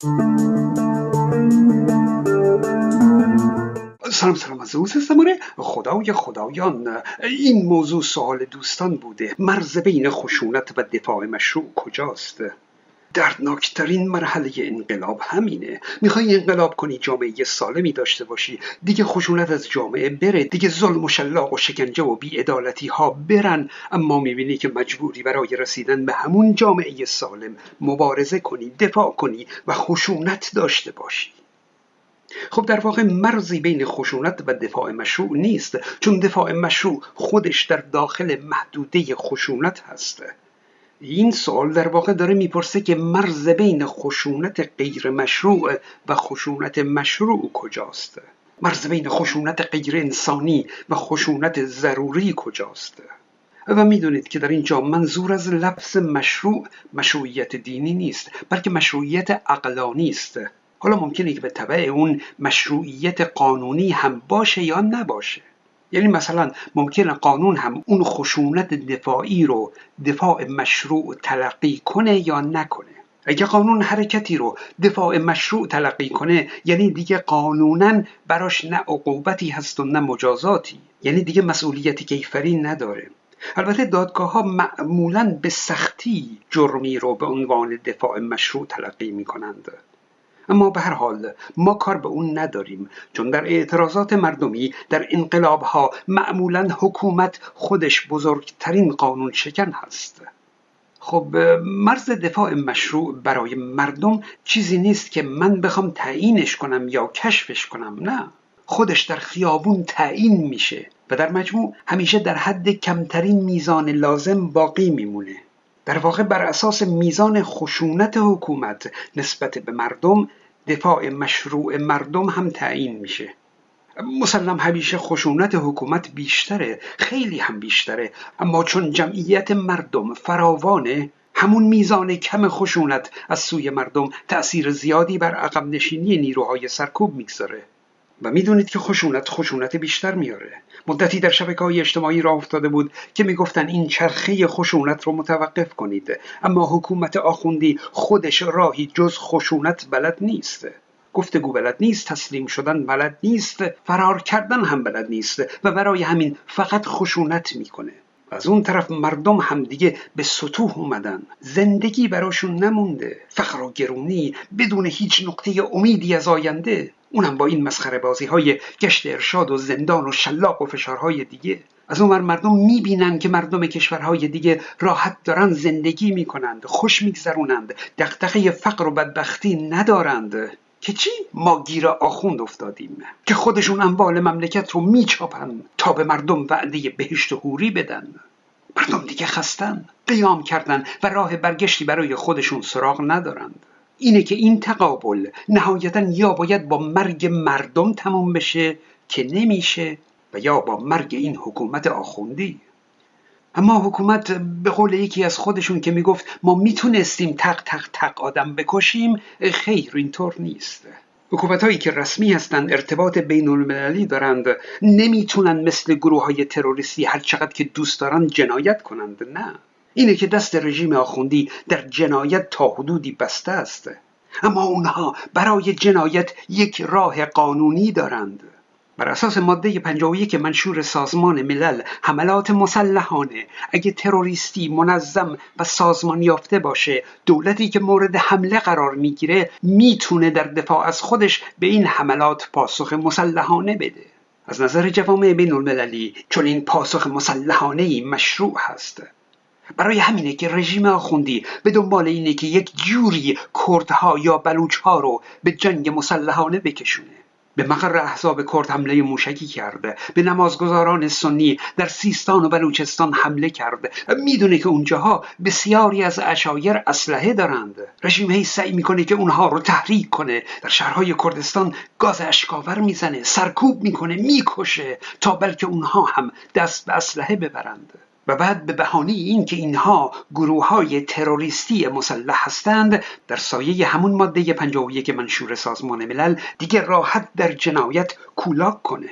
سلام سلام از اوز زمانه خدای خدایان. این موضوع سوال دوستان بوده. مرز بین خشونت و دفاع مشروع کجاست؟ دردناکترین مرحله انقلاب همینه. می‌خوای انقلاب کنی جامعه سالمی داشته باشی دیگه خشونت از جامعه بره دیگه ظلم و شلاق و شکنجه و بیعدالتی ها برن. اما می‌بینی که مجبوری برای رسیدن به همون جامعه سالم مبارزه کنی دفاع کنی و خشونت داشته باشی. خب در واقع مرزی بین خشونت و دفاع مشروع نیست چون دفاع مشروع خودش در داخل محدوده خشونت هسته. این سوال در واقع داره می‌پرسه که مرز بین خشونت غیر مشروع و خشونت مشروع کجاست؟ مرز بین خشونت غیر انسانی و خشونت ضروری کجاست؟ و می‌دونید که در اینجا منظور از لفظ مشروع مشروعیت دینی نیست بلکه مشروعیت عقلانی است. حالا ممکنه که به طبع اون مشروعیت قانونی هم باشه یا نباشه. یعنی مثلا ممکنه قانون هم اون خشونت دفاعی رو دفاع مشروع تلقی کنه یا نکنه. اگه قانون حرکتی رو دفاع مشروع تلقی کنه یعنی دیگه قانونا براش نه عقوبتی هست و نه مجازاتی. یعنی دیگه مسئولیتی کیفری نداره. البته دادگاه ها معمولا به سختی جرمی رو به عنوان دفاع مشروع تلقی می کنند اما به هر حال ما کار به اون نداریم چون در اعتراضات مردمی در انقلاب ها معمولا حکومت خودش بزرگترین قانون شکن هست. خب مرز دفاع مشروع برای مردم چیزی نیست که من بخوام تعیینش کنم یا کشفش کنم نه. خودش در خیابون تعیین میشه و در مجموع همیشه در حد کمترین میزان لازم باقی میمونه. در واقع بر اساس میزان خشونت حکومت نسبت به مردم دفاع مشروع مردم هم تعیین میشه. مسلم همیشه خشونت حکومت بیشتره خیلی هم بیشتره اما چون جمعیت مردم فراوانه همون میزان کم خشونت از سوی مردم تأثیر زیادی بر عقب نشینی نیروهای سرکوب می‌گذاره. و می‌دونید که خشونت خشونت بیشتر میاره. مدتی در شبکه های اجتماعی راه افتاده بود که می‌گفتن این چرخه خشونت رو متوقف کنید. اما حکومت آخوندی خودش راهی جز خشونت بلد نیست. گفتگو بلد نیست تسلیم شدن بلد نیست فرار کردن هم بلد نیست و برای همین فقط خشونت می‌کنه. از اون طرف مردم هم دیگه به سطوح اومدن. زندگی براشون نمونده. فقر و گرونی بدون هیچ نقطه امیدی از آینده. اونم با این مسخره بازی های گشت ارشاد و زندان و شلاق و فشارهای دیگه. از اون مردم می‌بینن که مردم کشورهای دیگه راحت دارن زندگی می‌کنند خوش میگذرونند دقدقه فقر و بدبختی ندارند. که چی؟ ما گیر آخوند افتادیم که خودشون اموال مملکت رو میچاپن تا به مردم وعده بهشت حوری بدن. مردم دیگه خستن قیام کردن و راه برگشتی برای خودشون سراغ ندارند. اینه که این تقابل نهایتا یا باید با مرگ مردم تموم بشه که نمیشه و یا با مرگ این حکومت آخوندی. اما حکومت به قول یکی از خودشون که می‌گفت ما می‌تونستیم تق تق تق آدم بکشیم خیر اینطور نیست. حکومت هایی که رسمی هستند ارتباط بین المللی دارند نمی‌تونن مثل گروه های تروریستی هر چقدر که دوست دارن جنایت کنند نه. اینه که دست رژیم آخوندی در جنایت تا حدودی بسته است. اما اونها برای جنایت یک راه قانونی دارند. بر اساس ماده 51 منشور سازمان ملل حملات مسلحانه اگه تروریستی منظم و سازمان یافته باشه دولتی که مورد حمله قرار می‌گیره می‌تونه در دفاع از خودش به این حملات پاسخ مسلحانه بده. از نظر جوامع بین المللی چون این پاسخ مسلحانه ای مشروع هست. برای همینه که رژیم آخوندی به دنبال اینه که یک جوری کردها یا بلوچها رو به جنگ مسلحانه بکشونه. به مقر احزاب کرد حمله موشکی کرده به نمازگزاران سنی در سیستان و بلوچستان حمله کرده. می‌دونه که اونجاها بسیاری از اشایر اسلحه دارند. رژیم هی سعی می‌کنه که اونها رو تحریک کنه. در شهرهای کردستان گاز اشکاور می‌زنه سرکوب می‌کنه می‌کشه تا بلکه اونها هم دست به اسلحه ببرند. و بعد به بهانه این که اینها گروه های تروریستی مسلح هستند در سایه همون ماده 51 منشور سازمان ملل دیگه راحت در جنایت کولاک کنه.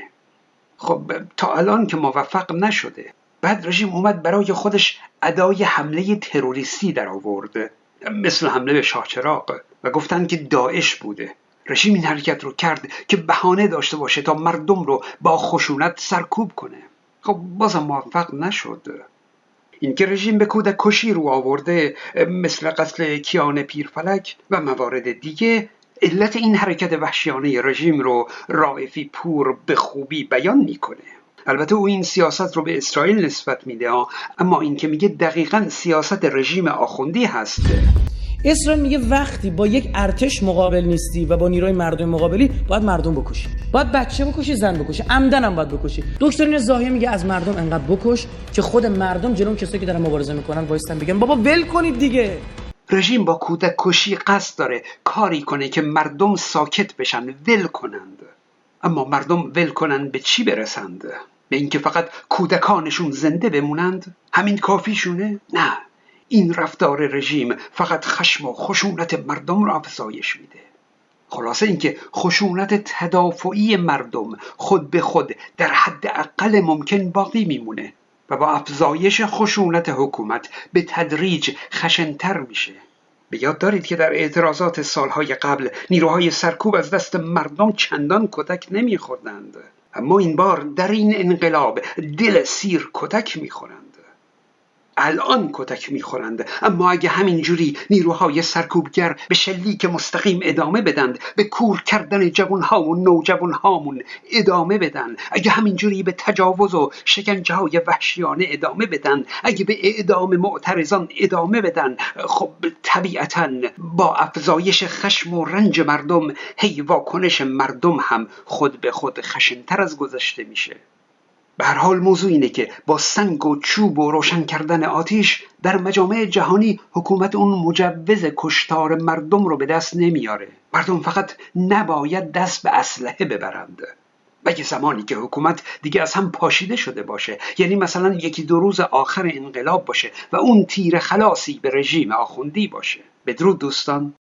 خب تا الان که موفق نشده. بعد رژیم اومد برای خودش ادای حمله تروریستی در آورد. مثل حمله به شاهچراغ و گفتند که داعش بوده. رژیم این حرکت رو کرد که بهانه داشته باشه تا مردم رو با خشونت سرکوب کنه. خب بازم موفق نشد. اینکه رژیم به کودک کشی رو آورده مثل قتل کیان پیرفلک و موارد دیگه علت این حرکت وحشیانه رژیم رو رائفی پور به خوبی بیان می‌کنه. البته او این سیاست رو به اسرائیل نسبت میده اما این که میگه دقیقا سیاست رژیم آخوندی هست. اسرائیل میگه وقتی با یک ارتش مقابل نیستی و با نیروی مردم مقابلی باید مردم بکشی. باید بچه بکشی زن بکشی. عمدن هم باید بکشی. دکترین زاهیه میگه از مردم انقدر بکش که خود مردم جلو کسایی که دارن مبارزه می‌کنن وایستن بگن بابا ول کنید دیگه. رژیم با کودک کشی قصد داره کاری کنه که مردم ساکت بشن ول کنند. اما مردم ول کنند به چی برسند؟ به اینکه فقط کودکانشون زنده بمونند؟ همین کافیشونه؟ نه. این رفتار رژیم فقط خشم و خشونت مردم را افزایش میده. خلاصه اینکه خشونت تدافعی مردم خود به خود در حد اقل ممکن باقی میمونه و با افزایش خشونت حکومت به تدریج خشنتر میشه. به یاد دارید که در اعتراضات سالهای قبل نیروهای سرکوب از دست مردم چندان کتک نمیخوردند. اما این بار در این انقلاب دل سیر کتک می‌خورند. الان کتک می‌خورند. اما اگه همینجوری نیروهای سرکوبگر به شلیک مستقیم ادامه بدند به کور کردن جوانها و نوجوانهامون ادامه بدن. اگه همینجوری به تجاوز و شکنجه های وحشیانه ادامه بدن اگه به اعدام معترضان ادامه بدن خب طبیعتا با افزایش خشم و رنج مردم هی واکنش مردم هم خود به خود خشنتر از گذشته میشه. به هر حال موضوع اینه که با سنگ و چوب و روشن کردن آتیش در مجامع جهانی حکومت اون مجوز کشتار مردم رو به دست نمیاره. مردم فقط نباید دست به اسلحه ببرند. مگه زمانی که حکومت دیگه از هم پاشیده شده باشه. یعنی مثلا یکی دو روز آخر انقلاب باشه و اون تیر خلاصی به رژیم آخوندی باشه. بدرود دوستان.